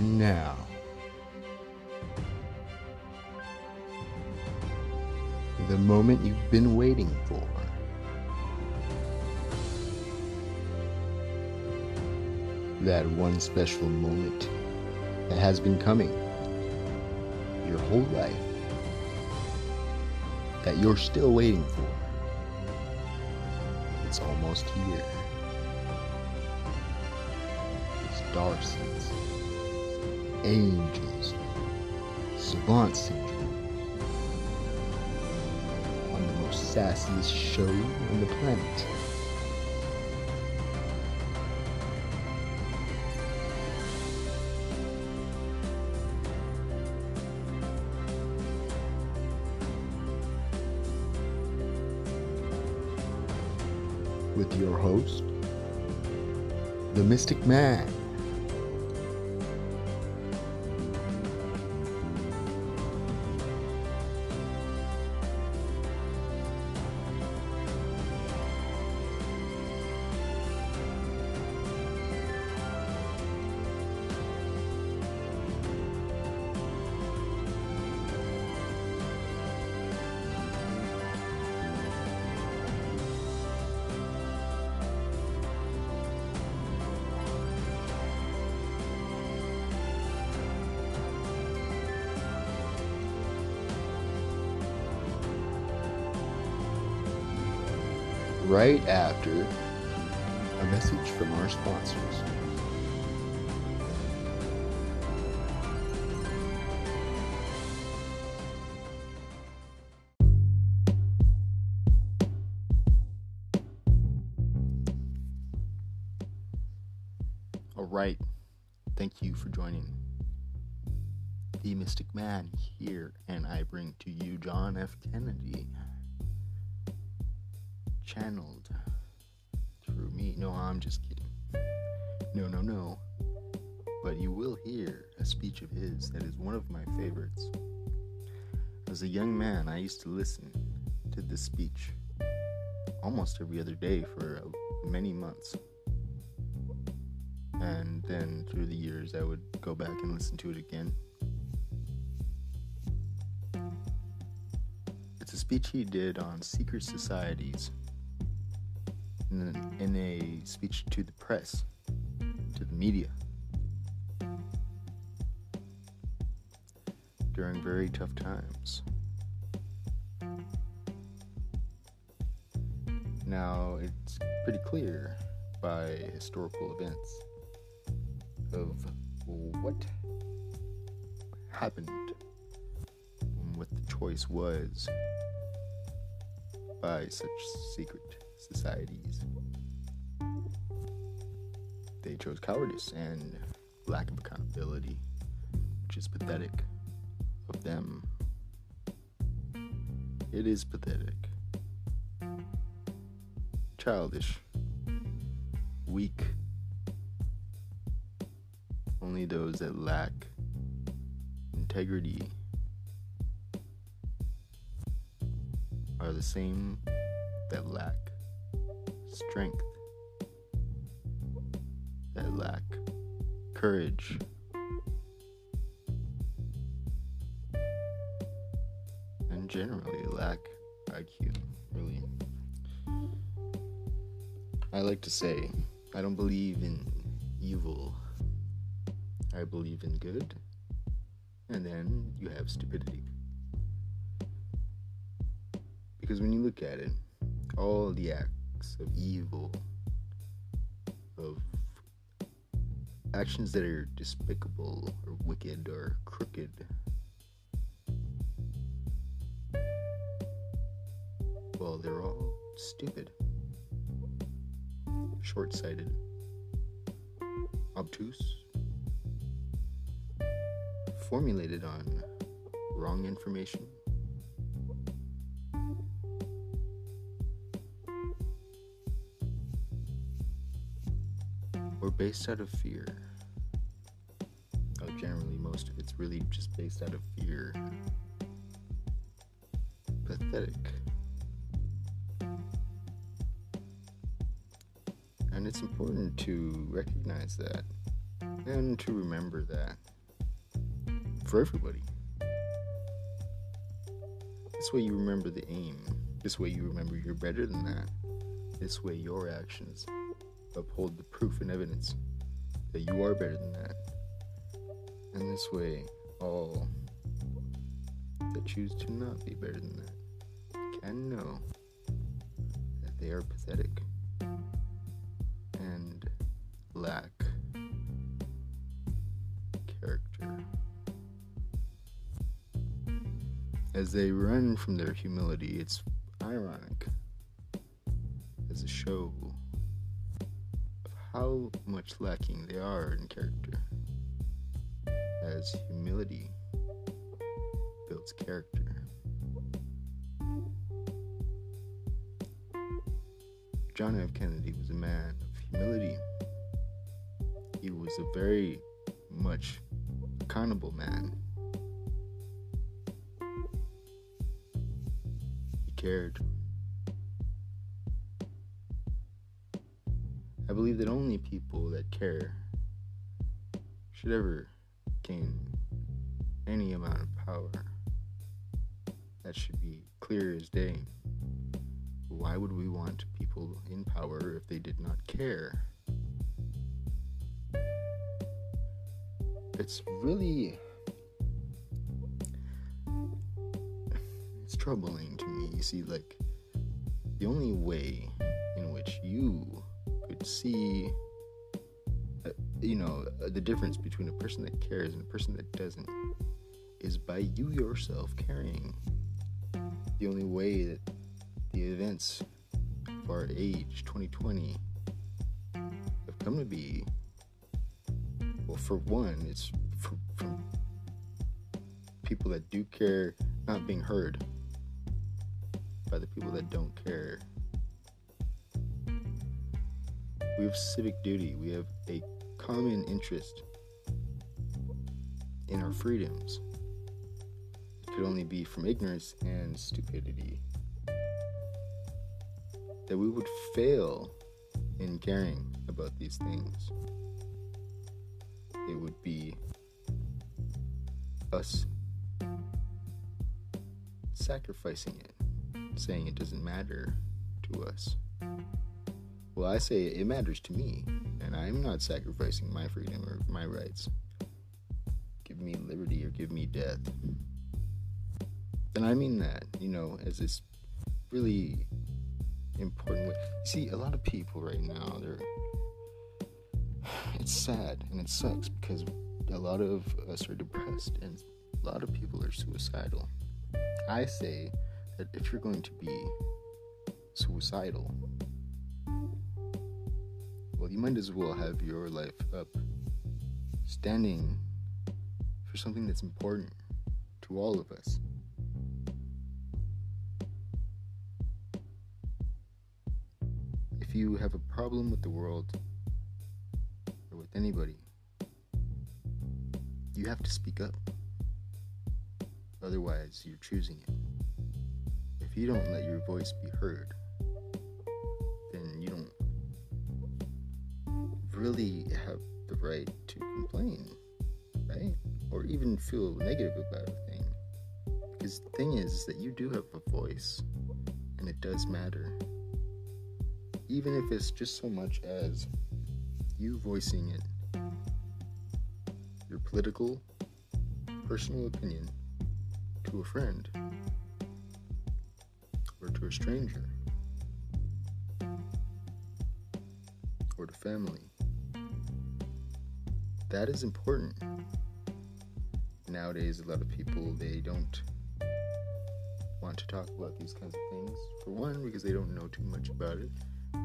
And now, the moment you've been waiting for. That one special moment that has been coming your whole life that you're still waiting for. It's almost here. It's Darcy's Angels Savant Syndrome on the most sassiest show on the planet. with your host, the Mystic Man. Right after a message from our sponsors. All right. Thank you for joining the Mystic Man here, and I bring to you John F. Kennedy, channeled through me. No, I'm just kidding. No, no, no. But you will hear a speech of his that is one of my favorites. As a young man, I used to listen to this speech almost every other day for uh, many months. And then through the years, I would go back and listen to it again. It's a speech he did on secret societies in, in a speech to the press, to the media, during very tough times. Now, it's pretty clear by historical events of what happened, and what the choice was by such secret societies. They chose cowardice and lack of accountability, which is pathetic of them. It is pathetic. Childish. Weak. Only those that lack integrity are the same that lack strength, that lack courage. And generally lack IQ, really. I like to say, I don't believe in evil. I believe in good. And then you have stupidity. Because when you look at it, all the acts of evil, of actions that are despicable or wicked or crooked, well, they're all stupid, short sighted, obtuse, formulated on wrong information. Based out of fear. Oh, generally, most of it's really just based out of fear. Pathetic. And it's important to recognize that And to remember that for everybody. This way you remember the aim. This way you remember you're better than that. This way your actions uphold the proof and evidence that you are better than that. And this way all that choose to not be better than that can know that they are pathetic and lack character. As they run from their humility, it's ironic as a show much lacking they are in character. As humility builds character. John F. Kennedy was a man of humility. He was a very much accountable man. He cared. Care should ever gain any amount of power. That should be clear as day. Why would we want people in power if they did not care? It's really it's troubling to me. You see, like the only way in which you could see, you know, the difference between a person that cares and a person that doesn't is by you yourself caring. The only way that the events of our age, 2020, have come to be, well, for one, it's for, from people that do care not being heard by the people that don't care. We have civic duty, we have a common interest in our freedoms. It could only be from ignorance and stupidity that we would fail in caring about these things. It would be us sacrificing it, saying it doesn't matter to us. Well, I say it matters to me, I'm not sacrificing my freedom or my rights. Give me liberty or give me death. And I mean that, you know, as this really important way. See, a lot of people right now, they're. It's sad and it sucks because a lot of us are depressed and a lot of people are suicidal. I say that if you're going to be suicidal, well, you might as well have your life up standing for something that's important to all of us. if you have a problem with the world or with anybody, you have to speak up. Otherwise, you're choosing it. If you don't let your voice be heard, really have the right to complain, right? Or even feel negative about a thing. Because the thing is that you do have a voice, and it does matter even if it's just so much as you voicing it, your political, personal opinion to a friend or to a stranger or to family. That is important. Nowadays, a lot of people they don't want to talk about these kinds of things. For one, because they don't know too much about it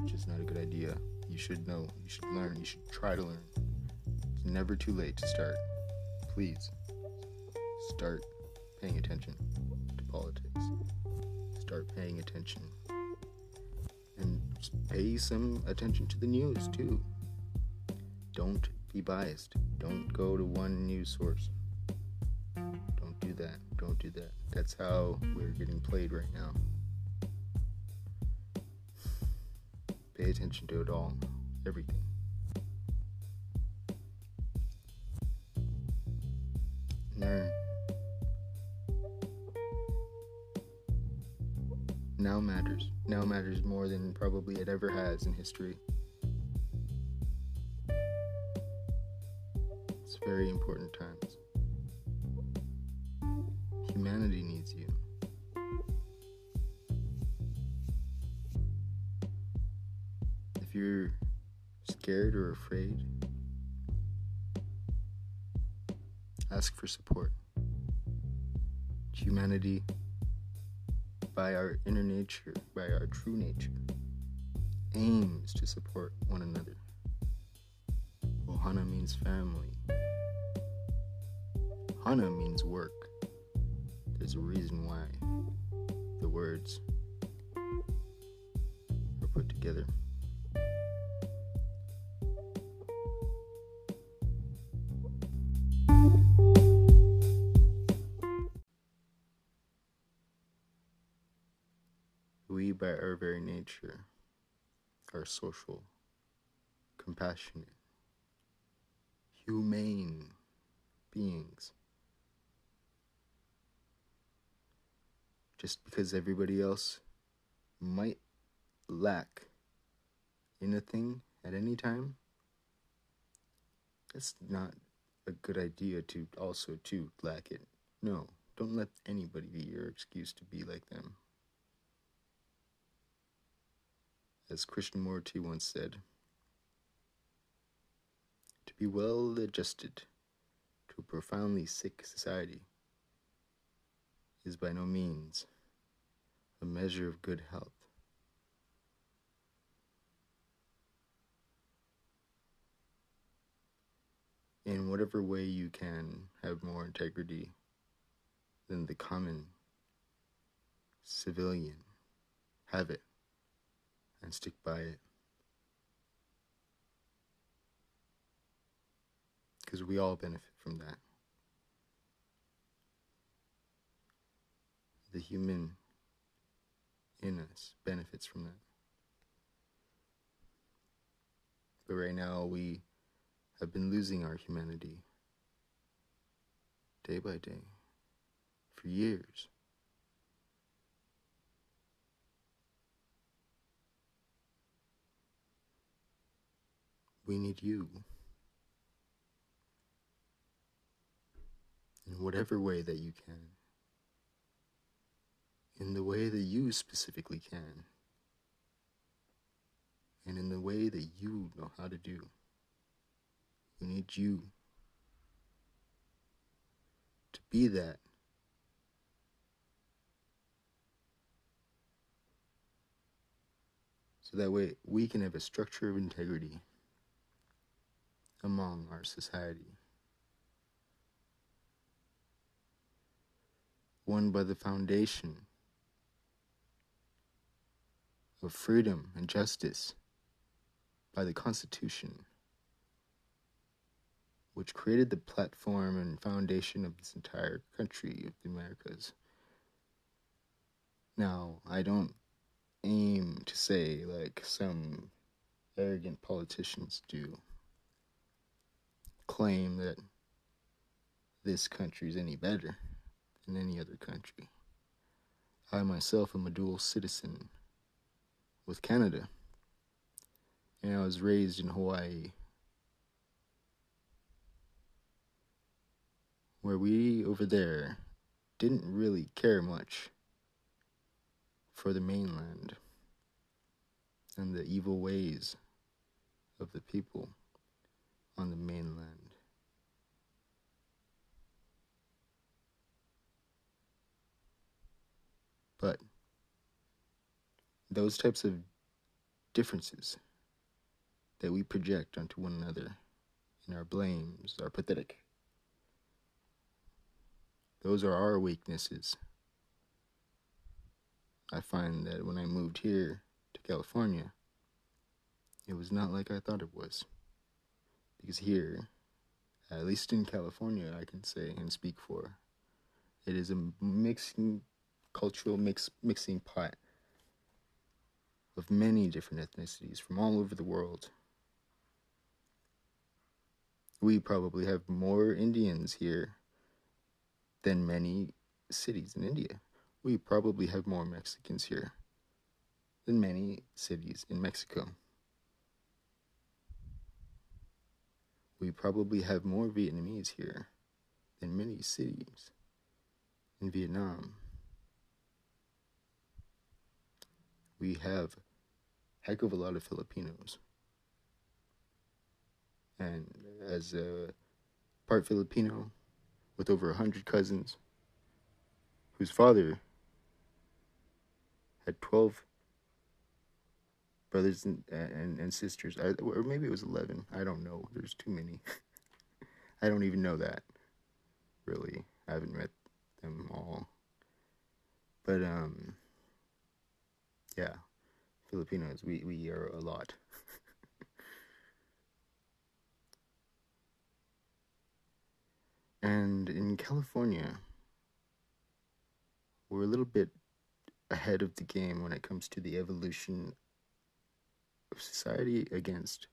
which is not a good idea. You should know, you should learn, you should try to learn. It's never too late to start. Please start paying attention to politics. Start paying attention. And pay some attention to the news too. Don't be biased. Don't go to one news source. Don't do that. Don't do that. That's how we're getting played right now. Pay attention to it all, everything. Learn. Now matters. Now matters more than probably it ever has in history. Very important times. Humanity needs you. If you're scared or afraid, ask for support. Humanity, by our inner nature, by our true nature, aims to support one another. Ohana means family. Hana means work. There's a reason why the words are put together. We, by our very nature, are social, compassionate, humane beings. Just because everybody else might lack in a thing at any time, that's not a good idea to also to lack it. No, don't let anybody be your excuse to be like them. As Krishnamurti once said, be well adjusted to a profoundly sick society is by no means a measure of good health. In whatever way you can have more integrity than the common civilian, have it and stick by it. Because we all benefit from that. The human in us benefits from that. But right now, we have been losing our humanity day by day for years. We need you. In whatever way that you can. In the way that you specifically can. And in the way that you know how to do. We need you to be that. So that way we can have a structure of integrity among our society. One by the foundation of freedom and justice by the Constitution, which created the platform and foundation of this entire country of the Americas. Now, I don't aim to say like some arrogant politicians do claim that this country is any better than any other country. I myself am a dual citizen with Canada, and I was raised in Hawaii, where we over there didn't really care much for the mainland and the evil ways of the people on the mainland. But those types of differences that we project onto one another in our blames are pathetic. Those are our weaknesses. I find that when I moved here to California, it was not like I thought it was. Because here, at least in California, I can say and speak for, it is a mixing, cultural mix, mixing pot of many different ethnicities from all over the world. We probably have more Indians here than many cities in India. We probably have more Mexicans here than many cities in Mexico. We probably have more Vietnamese here than many cities in Vietnam. We have heck of a lot of Filipinos. And as a part Filipino with over a hundred cousins, whose father had 12 brothers and, and, and sisters, or maybe it was 11. I don't know. There's too many. I don't even know that, really. I haven't met them all. But, um, yeah, Filipinos, we, we are a lot. and in California, we're a little bit ahead of the game when it comes to the evolution of society against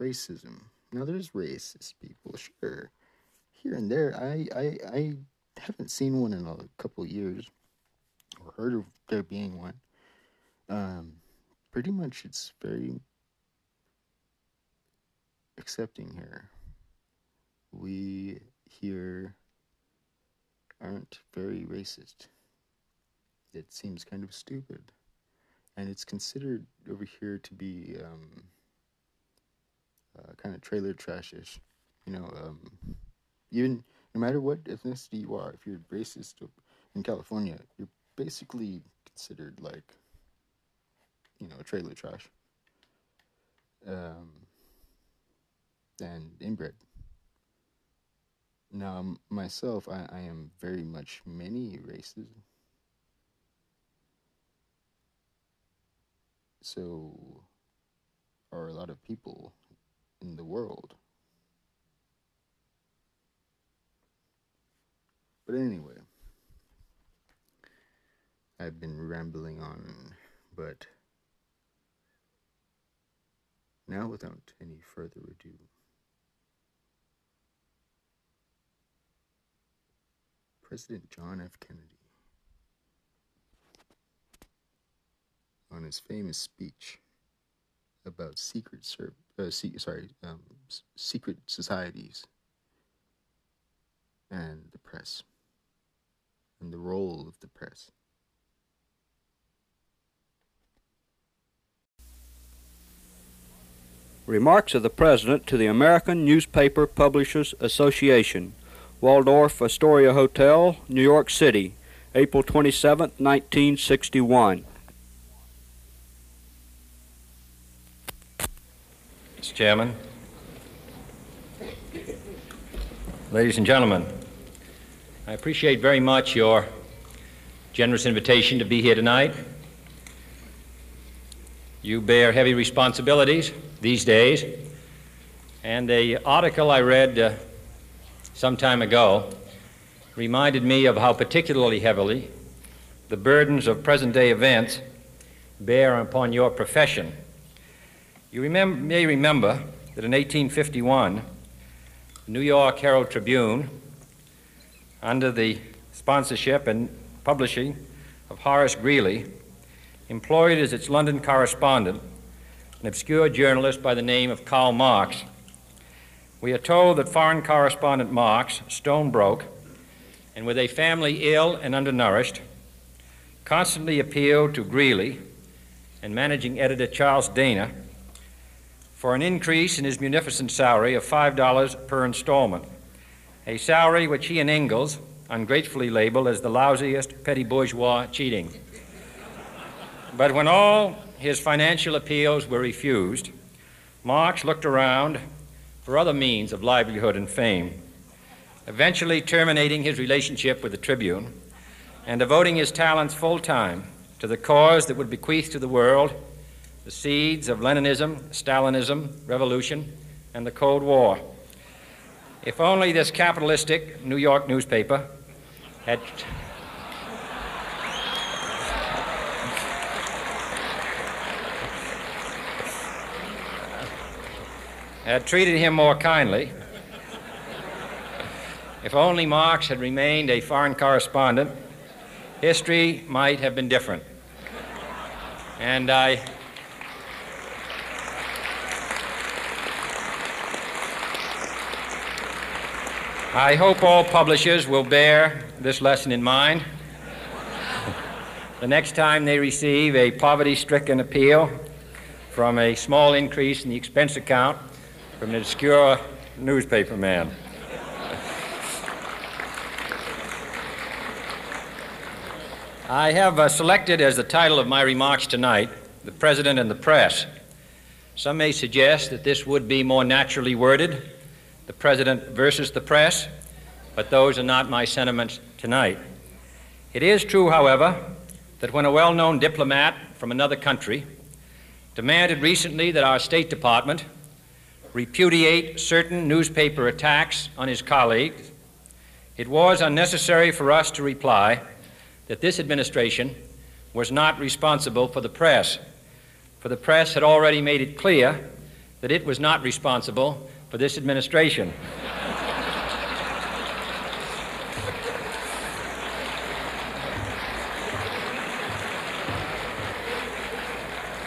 racism. Now, there's racist people, sure, here and there. I, I, I haven't seen one in a couple years or heard of there being one. Um, pretty much, it's very accepting here. We here aren't very racist it seems kind of stupid. And it's considered over here to be um, uh, kind of trailer trashish. You know, um, even no matter what ethnicity you are, if you're racist in California, you're basically considered like, you know, trailer trash. Um, and inbred. Now, myself, I, I am very much many races. so are a lot of people in the world. But anyway, I've been rambling on, but now without any further ado, President John F. Kennedy on his famous speech about secret uh, se- sorry, um, s- secret societies and the press and the role of the press. Remarks of the President to the American Newspaper Publishers Association, Waldorf Astoria Hotel, New York City, April 27, 1961. Mr. Chairman, ladies and gentlemen, I appreciate very much your generous invitation to be here tonight. You bear heavy responsibilities these days, and a article I read uh, some time ago reminded me of how particularly heavily the burdens of present day events bear upon your profession. You may remember that in 1851, the New York Herald Tribune, under the sponsorship and publishing of Horace Greeley, employed as its London correspondent an obscure journalist by the name of Karl Marx. We are told that foreign correspondent Marx, stone broke, and with a family ill and undernourished, constantly appealed to Greeley and managing editor Charles Dana for an increase in his munificent salary of $5 per installment, a salary which he and Engels ungratefully labeled as the lousiest petty bourgeois cheating. But when all his financial appeals were refused, Marx looked around for other means of livelihood and fame, eventually terminating his relationship with the Tribune and devoting his talents full time to the cause that would bequeath to the world the seeds of Leninism, Stalinism, revolution, and the Cold War. If only this capitalistic New York newspaper had. Had treated him more kindly. If only Marx had remained a foreign correspondent, history might have been different. And I. I hope all publishers will bear this lesson in mind. the next time they receive a poverty stricken appeal from a small increase in the expense account from an obscure newspaper man. I have uh, selected as the title of my remarks tonight The President and the Press. Some may suggest that this would be more naturally worded the President versus the press, but those are not my sentiments tonight. It is true, however, that when a well known diplomat from another country demanded recently that our State Department repudiate certain newspaper attacks on his colleagues, it was unnecessary for us to reply that this administration was not responsible for the press, for the press had already made it clear that it was not responsible for this administration.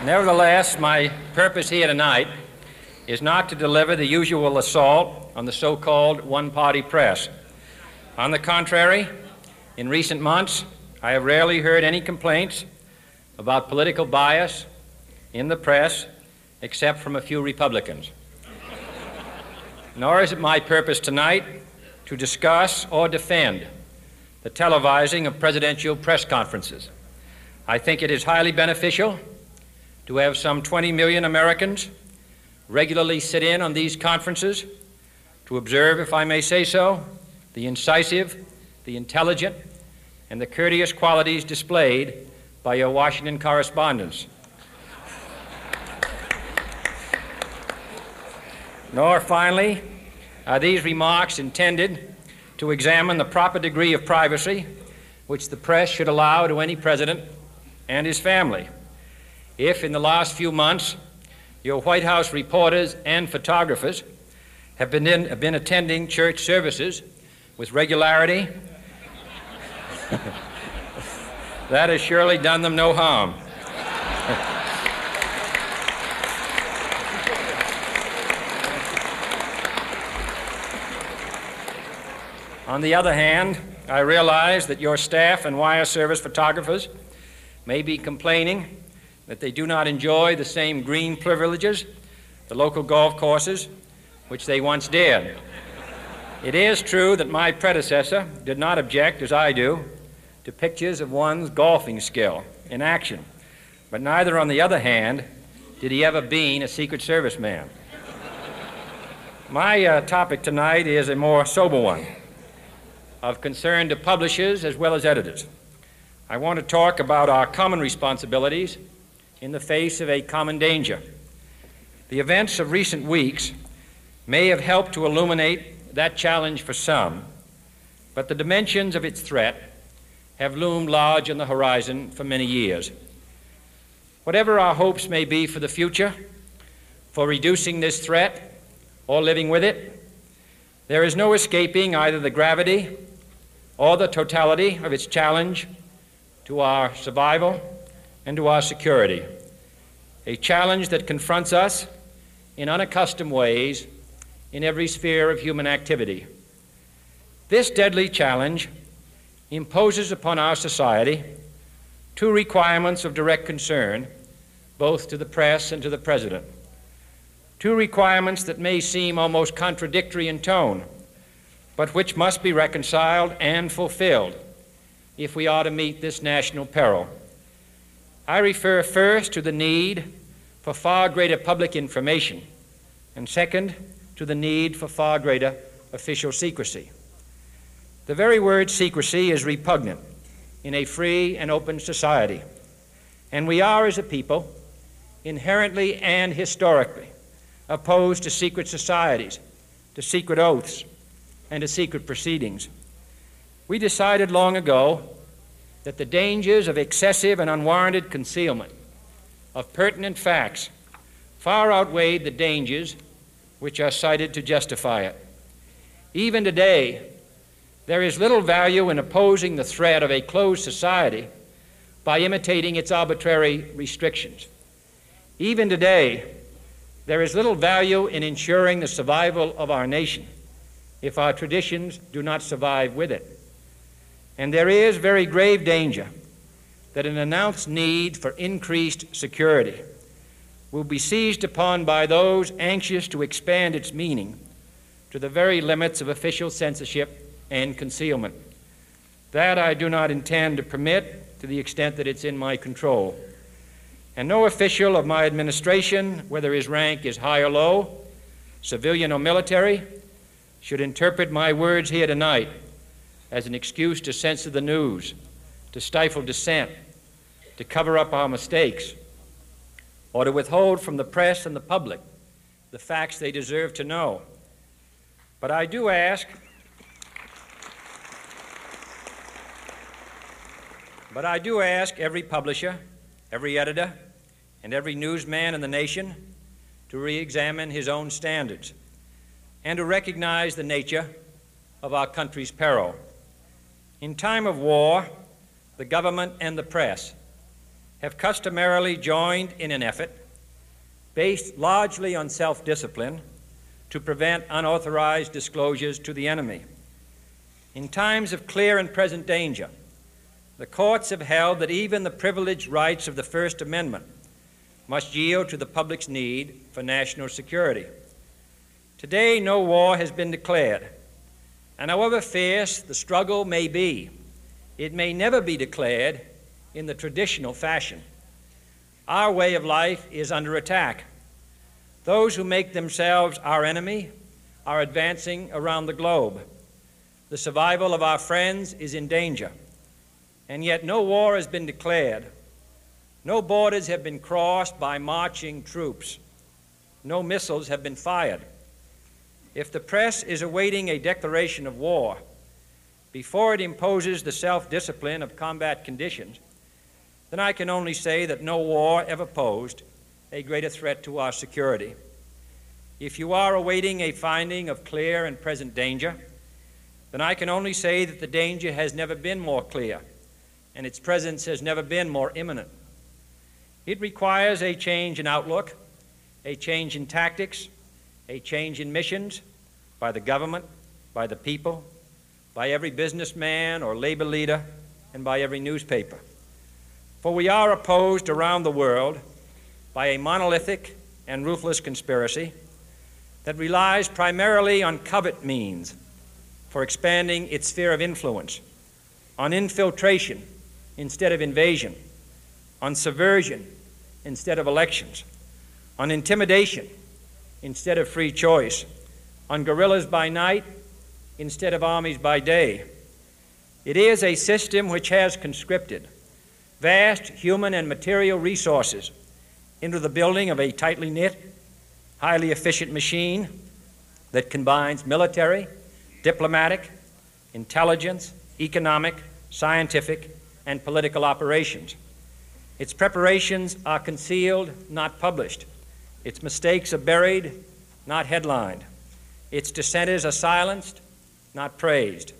Nevertheless, my purpose here tonight is not to deliver the usual assault on the so called one party press. On the contrary, in recent months, I have rarely heard any complaints about political bias in the press except from a few Republicans. Nor is it my purpose tonight to discuss or defend the televising of presidential press conferences. I think it is highly beneficial to have some 20 million Americans regularly sit in on these conferences to observe, if I may say so, the incisive, the intelligent, and the courteous qualities displayed by your Washington correspondents. Nor, finally, are these remarks intended to examine the proper degree of privacy which the press should allow to any president and his family. If, in the last few months, your White House reporters and photographers have been, in, have been attending church services with regularity that has surely done them no harm. On the other hand, I realize that your staff and wire service photographers may be complaining that they do not enjoy the same green privileges, the local golf courses, which they once did. It is true that my predecessor did not object, as I do, to pictures of one's golfing skill in action. But neither, on the other hand, did he ever bean a Secret Service man. My uh, topic tonight is a more sober one of concern to publishers as well as editors. I want to talk about our common responsibilities in the face of a common danger. The events of recent weeks may have helped to illuminate that challenge for some, but the dimensions of its threat have loomed large on the horizon for many years. Whatever our hopes may be for the future, for reducing this threat or living with it, there is no escaping either the gravity or the totality of its challenge to our survival and to our security. A challenge that confronts us in unaccustomed ways in every sphere of human activity. This deadly challenge imposes upon our society two requirements of direct concern, both to the press and to the president. Two requirements that may seem almost contradictory in tone, but which must be reconciled and fulfilled if we are to meet this national peril. I refer first to the need for far greater public information, and second, to the need for far greater official secrecy. The very word secrecy is repugnant in a free and open society. And we are, as a people, inherently and historically opposed to secret societies, to secret oaths, and to secret proceedings. We decided long ago that the dangers of excessive and unwarranted concealment of pertinent facts far outweighed the dangers which are cited to justify it. Even today, there is little value in opposing the threat of a closed society by imitating its arbitrary restrictions. Even today, there is little value in ensuring the survival of our nation if our traditions do not survive with it. And there is very grave danger that an announced need for increased security will be seized upon by those anxious to expand its meaning to the very limits of official censorship and concealment. That I do not intend to permit to the extent that it's in my control. And no official of my administration, whether his rank is high or low, civilian or military, should interpret my words here tonight as an excuse to censor the news, to stifle dissent, to cover up our mistakes, or to withhold from the press and the public the facts they deserve to know. But I do ask, but I do ask every publisher, every editor, and every newsman in the nation to re examine his own standards and to recognize the nature of our country's peril. In time of war, the government and the press have customarily joined in an effort based largely on self discipline to prevent unauthorized disclosures to the enemy. In times of clear and present danger, the courts have held that even the privileged rights of the First Amendment must yield to the public's need for national security. Today, no war has been declared, and however fierce the struggle may be, it may never be declared in the traditional fashion. Our way of life is under attack. Those who make themselves our enemy are advancing around the globe. The survival of our friends is in danger. And yet, no war has been declared. No borders have been crossed by marching troops. No missiles have been fired. If the press is awaiting a declaration of war before it imposes the self discipline of combat conditions, then I can only say that no war ever posed a greater threat to our security. If you are awaiting a finding of clear and present danger, then I can only say that the danger has never been more clear and its presence has never been more imminent. It requires a change in outlook, a change in tactics, a change in missions by the government, by the people, by every businessman or labor leader, and by every newspaper. For we are opposed around the world by a monolithic and ruthless conspiracy that relies primarily on covert means for expanding its sphere of influence, on infiltration instead of invasion, on subversion instead of elections, on intimidation instead of free choice, on guerrillas by night instead of armies by day. It is a system which has conscripted vast human and material resources into the building of a tightly knit, highly efficient machine that combines military, diplomatic, intelligence, economic, scientific, and political operations. Its preparations are concealed, not published. Its mistakes are buried, not headlined. Its dissenters are silenced, not praised.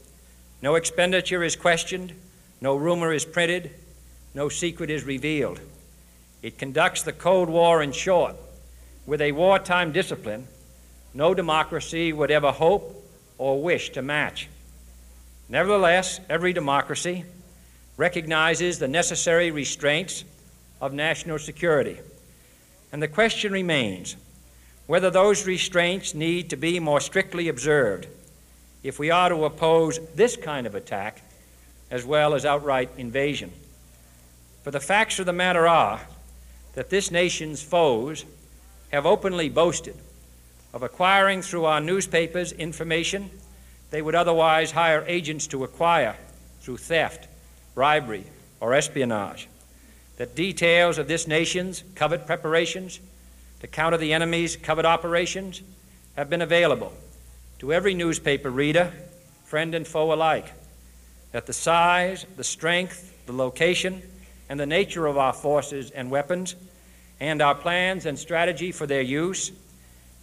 No expenditure is questioned, no rumor is printed, no secret is revealed. It conducts the Cold War in short with a wartime discipline no democracy would ever hope or wish to match. Nevertheless, every democracy recognizes the necessary restraints of national security. And the question remains whether those restraints need to be more strictly observed if we are to oppose this kind of attack as well as outright invasion. For the facts of the matter are that this nation's foes have openly boasted of acquiring through our newspapers information they would otherwise hire agents to acquire through theft, bribery, or espionage. That details of this nation's covert preparations to counter the enemy's covert operations have been available to every newspaper reader, friend and foe alike. That the size, the strength, the location, and the nature of our forces and weapons, and our plans and strategy for their use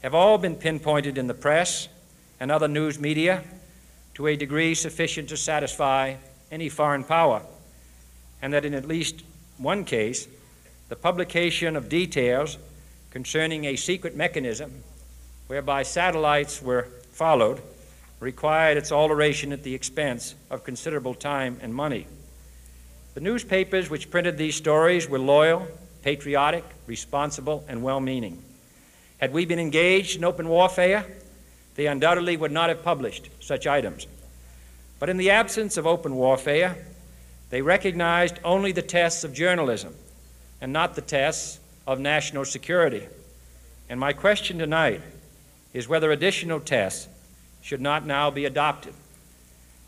have all been pinpointed in the press and other news media to a degree sufficient to satisfy any foreign power. and that in at least one case, the publication of details concerning a secret mechanism whereby satellites were followed required its alteration at the expense of considerable time and money. The newspapers which printed these stories were loyal, patriotic, responsible, and well meaning. Had we been engaged in open warfare, they undoubtedly would not have published such items. But in the absence of open warfare, they recognized only the tests of journalism and not the tests of national security. And my question tonight is whether additional tests should not now be adopted.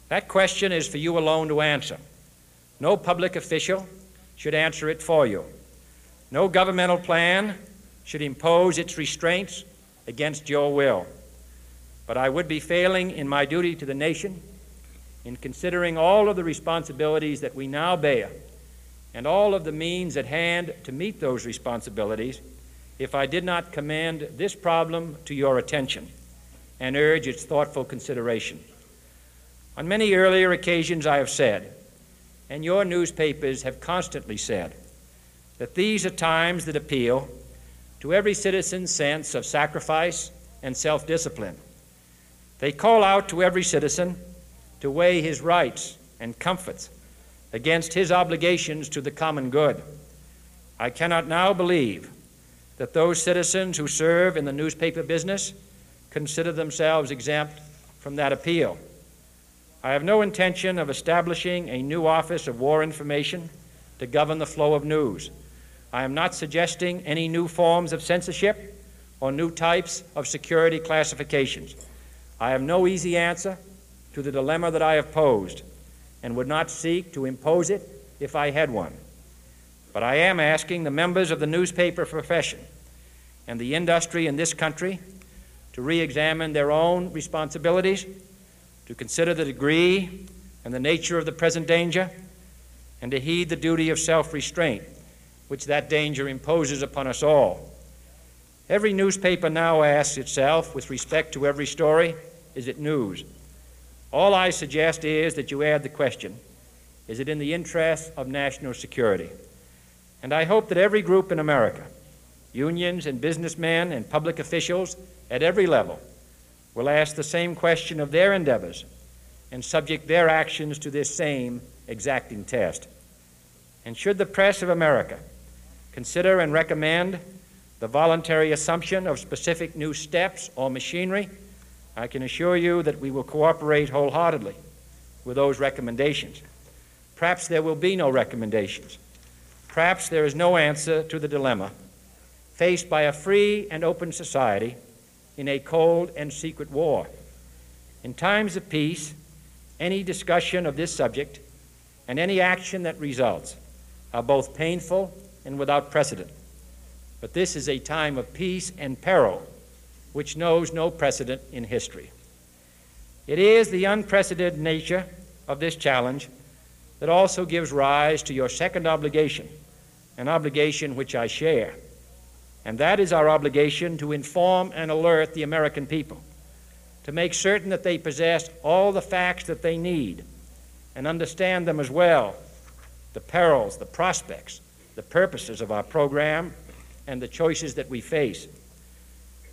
That question is for you alone to answer. No public official should answer it for you. No governmental plan should impose its restraints against your will. But I would be failing in my duty to the nation in considering all of the responsibilities that we now bear and all of the means at hand to meet those responsibilities if I did not commend this problem to your attention and urge its thoughtful consideration. On many earlier occasions, I have said, and your newspapers have constantly said, that these are times that appeal to every citizen's sense of sacrifice and self discipline. They call out to every citizen to weigh his rights and comforts against his obligations to the common good. I cannot now believe that those citizens who serve in the newspaper business consider themselves exempt from that appeal. I have no intention of establishing a new Office of War Information to govern the flow of news. I am not suggesting any new forms of censorship or new types of security classifications. I have no easy answer to the dilemma that I have posed and would not seek to impose it if I had one. But I am asking the members of the newspaper profession and the industry in this country to re examine their own responsibilities, to consider the degree and the nature of the present danger, and to heed the duty of self restraint which that danger imposes upon us all. Every newspaper now asks itself, with respect to every story, is it news? All I suggest is that you add the question is it in the interest of national security? And I hope that every group in America, unions and businessmen and public officials at every level, will ask the same question of their endeavors and subject their actions to this same exacting test. And should the press of America consider and recommend the voluntary assumption of specific new steps or machinery, I can assure you that we will cooperate wholeheartedly with those recommendations. Perhaps there will be no recommendations. Perhaps there is no answer to the dilemma faced by a free and open society in a cold and secret war. In times of peace, any discussion of this subject and any action that results are both painful and without precedent. But this is a time of peace and peril which knows no precedent in history. It is the unprecedented nature of this challenge that also gives rise to your second obligation, an obligation which I share. And that is our obligation to inform and alert the American people, to make certain that they possess all the facts that they need and understand them as well the perils, the prospects, the purposes of our program, and the choices that we face.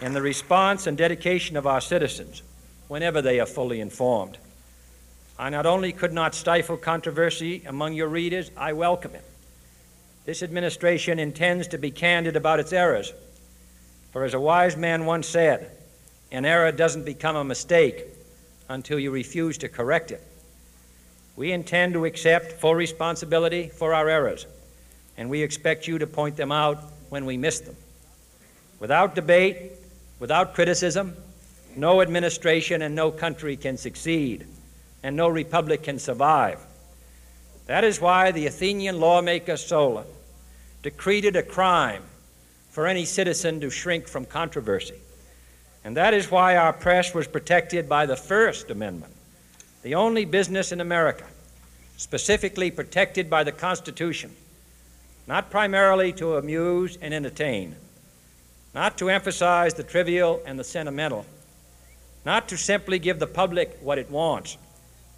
in the response and dedication of our citizens whenever they are fully informed. I not only could not stifle controversy among your readers, I welcome it. This administration intends to be candid about its errors. For as a wise man once said, an error doesn't become a mistake until you refuse to correct it. We intend to accept full responsibility for our errors, and we expect you to point them out when we miss them. Without debate, Without criticism, no administration and no country can succeed, and no republic can survive. That is why the Athenian lawmaker Solon decreed it a crime for any citizen to shrink from controversy. And that is why our press was protected by the First Amendment, the only business in America specifically protected by the Constitution, not primarily to amuse and entertain, not to emphasize the trivial and the sentimental, not to simply give the public what it wants,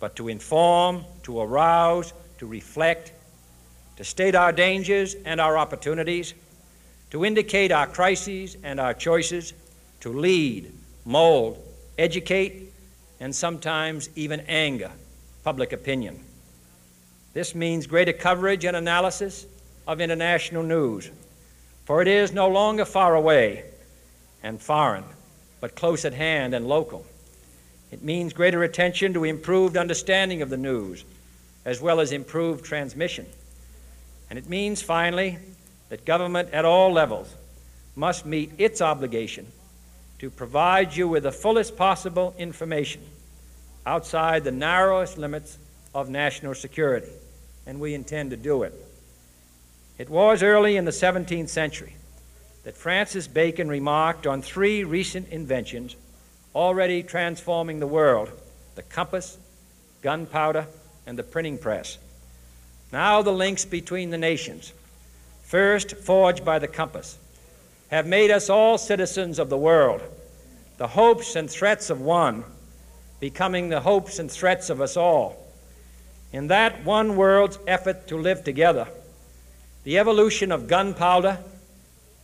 but to inform, to arouse, to reflect, to state our dangers and our opportunities, to indicate our crises and our choices, to lead, mold, educate, and sometimes even anger public opinion. This means greater coverage and analysis of international news, for it is no longer far away and foreign, but close at hand and local. It means greater attention to improved understanding of the news, as well as improved transmission. And it means, finally, that government at all levels must meet its obligation to provide you with the fullest possible information outside the narrowest limits of national security and we intend to do it. It was early in the 17th century that Francis Bacon remarked on three recent inventions already transforming the world the compass, gunpowder, and the printing press. Now, the links between the nations, first forged by the compass, have made us all citizens of the world, the hopes and threats of one becoming the hopes and threats of us all in that one world's effort to live together, the evolution of gunpowder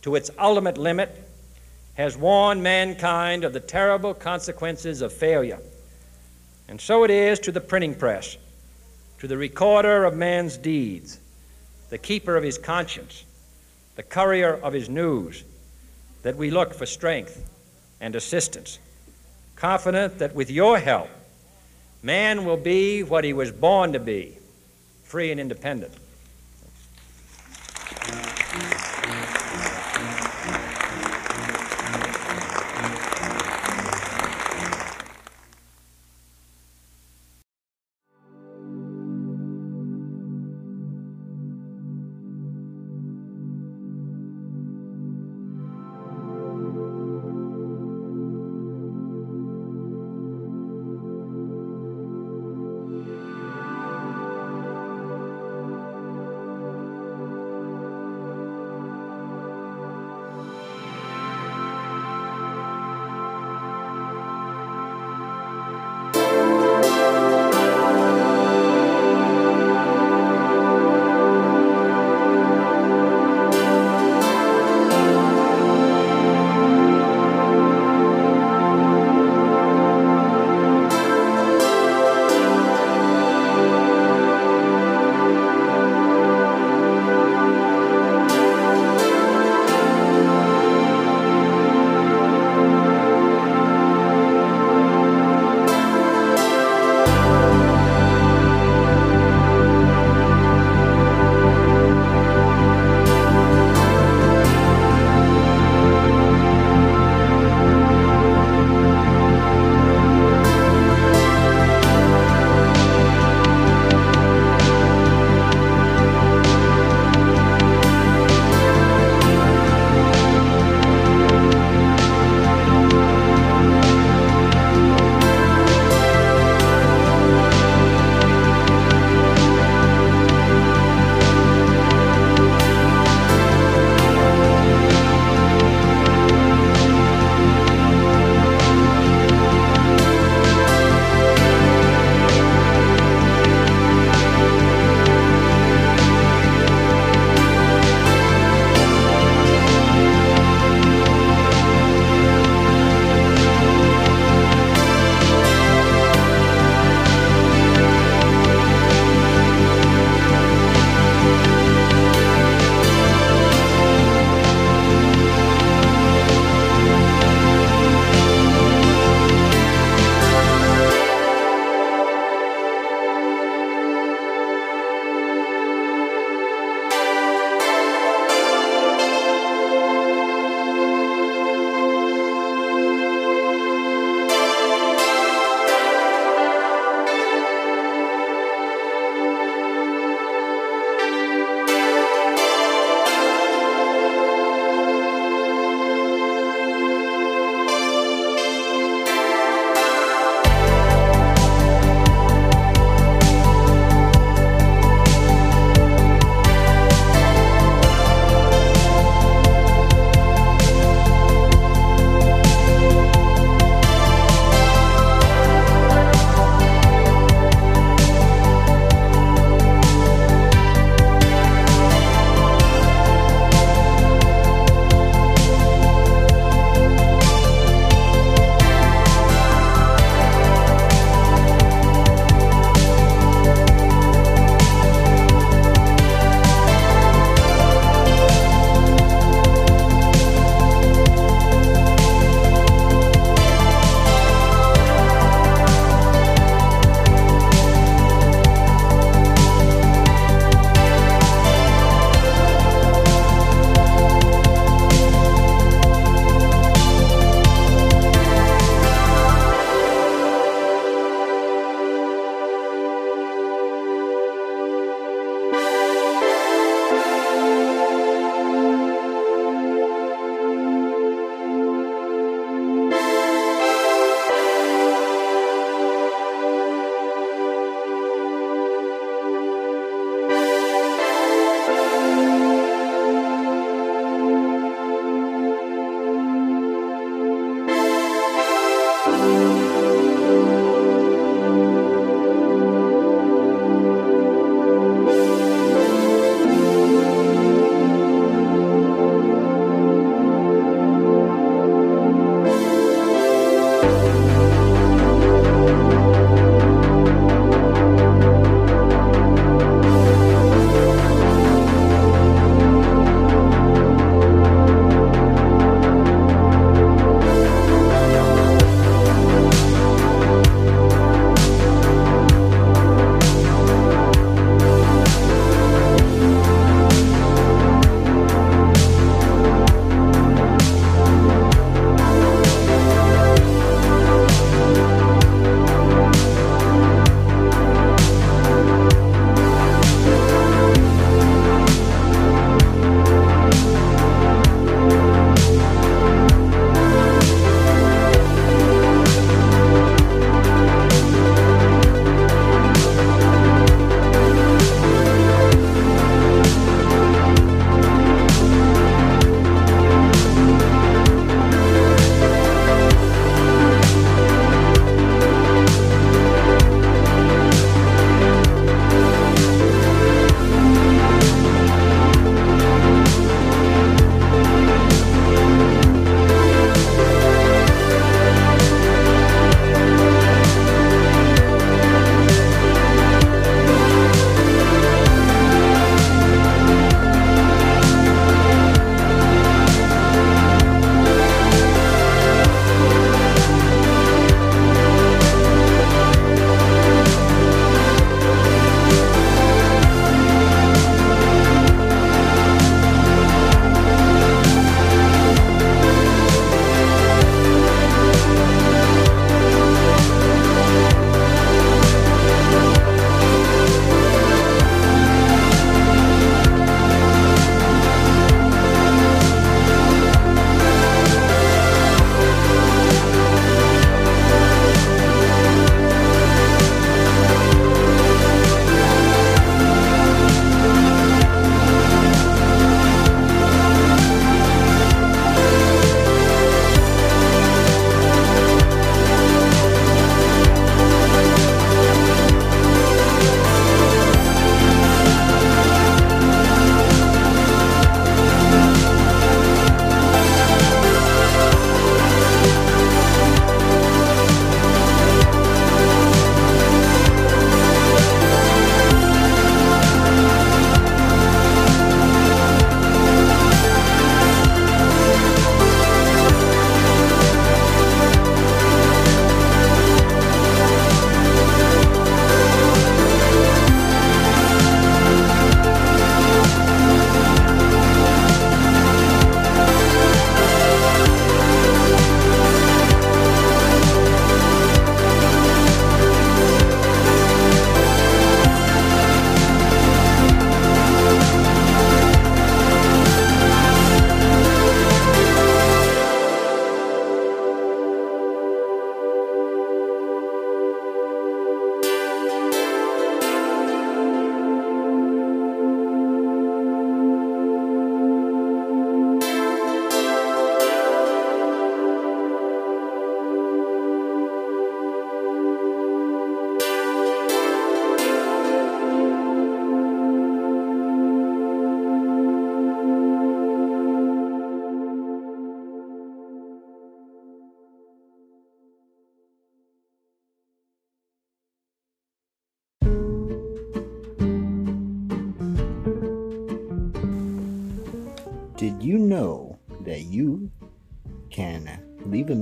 to its ultimate limit has warned mankind of the terrible consequences of failure. And so it is to the printing press, to the recorder of man's deeds, the keeper of his conscience, the courier of his news, that we look for strength and assistance, confident that with your help, Man will be what he was born to be free and independent.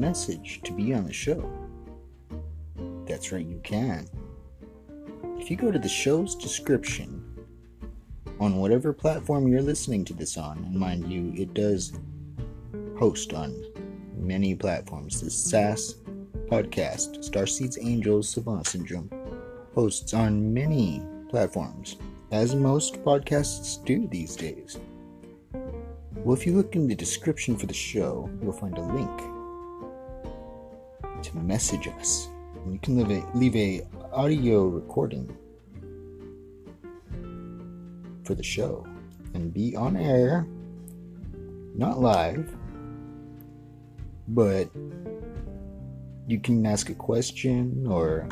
Message to be on the show. That's right, you can. If you go to the show's description on whatever platform you're listening to this on, and mind you, it does host on many platforms. The SASS podcast, Starseeds Angels Savant Syndrome, hosts on many platforms, as most podcasts do these days. Well, if you look in the description for the show, you'll find a link to message us. You can leave a, leave a audio recording for the show and be on air, not live, but you can ask a question or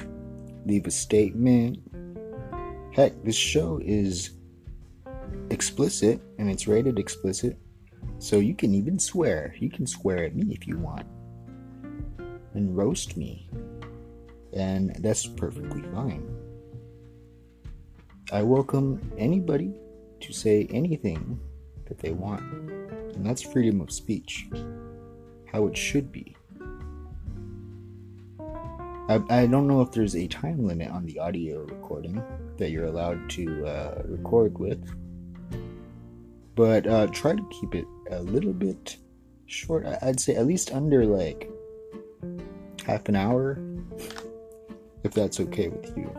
leave a statement. Heck, this show is explicit and it's rated explicit, so you can even swear. You can swear at me if you want and roast me, and that's perfectly fine. I welcome anybody to say anything that they want, and that's freedom of speech, how it should be. I, I don't know if there's a time limit on the audio recording that you're allowed to uh, record with, but uh, try to keep it a little bit short. I'd say at least under like half an hour, if that's okay with you.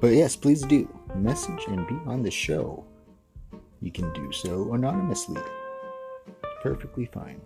But yes, please do message and be on the show. You can do so anonymously. Perfectly fine.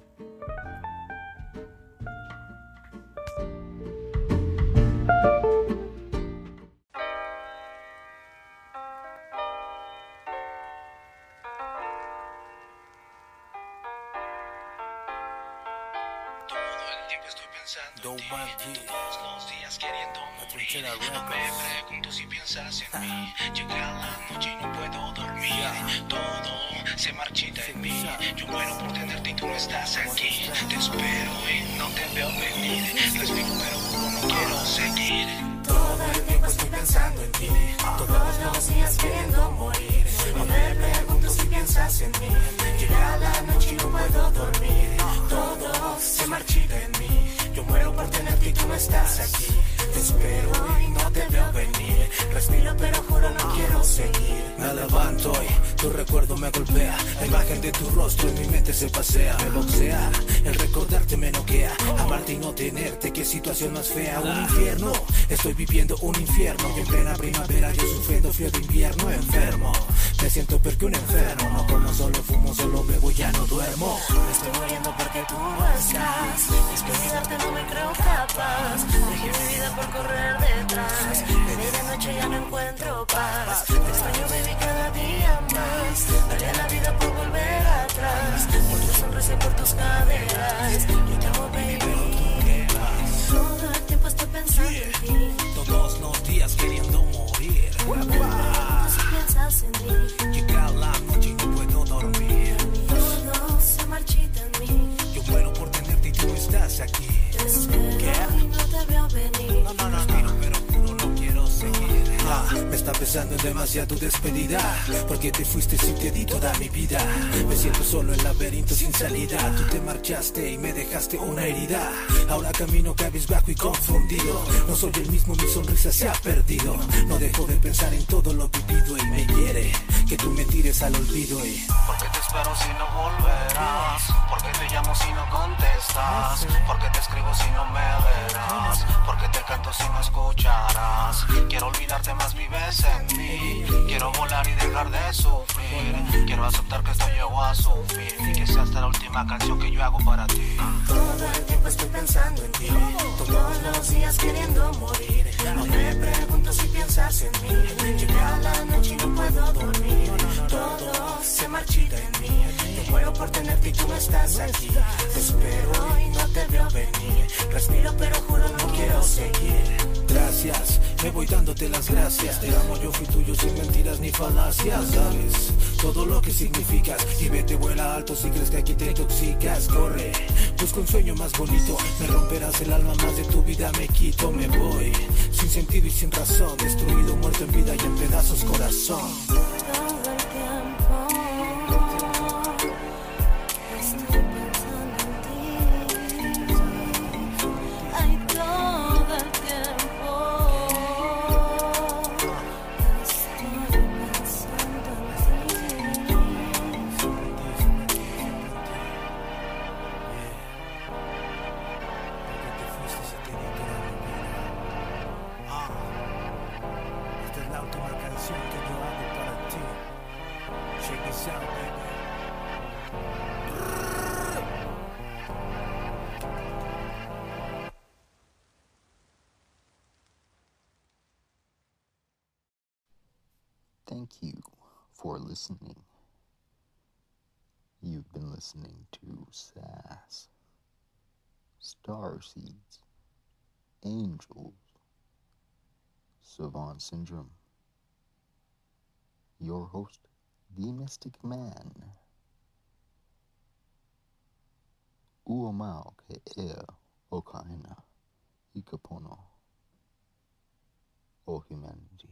Siento peor que un enfermo. No como solo fumo, solo bebo y ya no duermo. Me estoy muriendo porque tú no estás. Es que olvidarte no me creo capaz. Dejé mi vida por correr detrás. De día y noche ya no encuentro paz. Te extraño, baby, cada día más. Daría la vida por volver atrás. Por tu sonrisa y por tus caderas. Yo te amo, baby. Todo el tiempo en ti. Todos los días queriendo morir. Si piensas en mí. Llega la noche y no puedo dormir. Todo se marchita en mí. Yo muero por tenerte y tú estás aquí. Te espero y no te veo venir. No, no, no, me está pesando demasiado tu despedida. Porque te fuiste sin te di toda mi vida Me siento solo en laberinto sin salida. Tú te marchaste y me dejaste una herida. Ahora camino cabizbajo y confundido. No soy el mismo, mi sonrisa se ha perdido. No dejo de pensar en todo lo vivido Y me quiere que tú me tires al olvido y Porque te espero si no volverás Porque te llamo si no contestas Porque te escribo si no me verás Porque te canto si no escucharás Quiero olvidarte más vives en mí. Quiero volar y dejar de sufrir. Quiero aceptar que esto llegó a su fin Y que sea esta la última canción que yo hago para ti. Todo el tiempo estoy pensando en ti. Todos los días queriendo morir. No me pregunto si piensas en mí. Llega la noche y no puedo dormir. Todo se marchita en mí. Yo muero por tenerte y tú no estás aquí. Te espero y no te veo venir. Respiro pero me voy dándote las gracias. Te amo, yo fui tuyo sin mentiras ni falacias. Sabes todo lo que significas. Y vete, vuela alto si crees que aquí te intoxicas. Corre, busca un sueño más bonito. Me romperás el alma, más de tu vida me quito. Me voy, sin sentido y sin razón. Destruido, muerto en vida y en pedazos corazón. Savant Syndrome. Your host, the Mystic Man. Uomao ke e o kaina, ikapono, o humanity.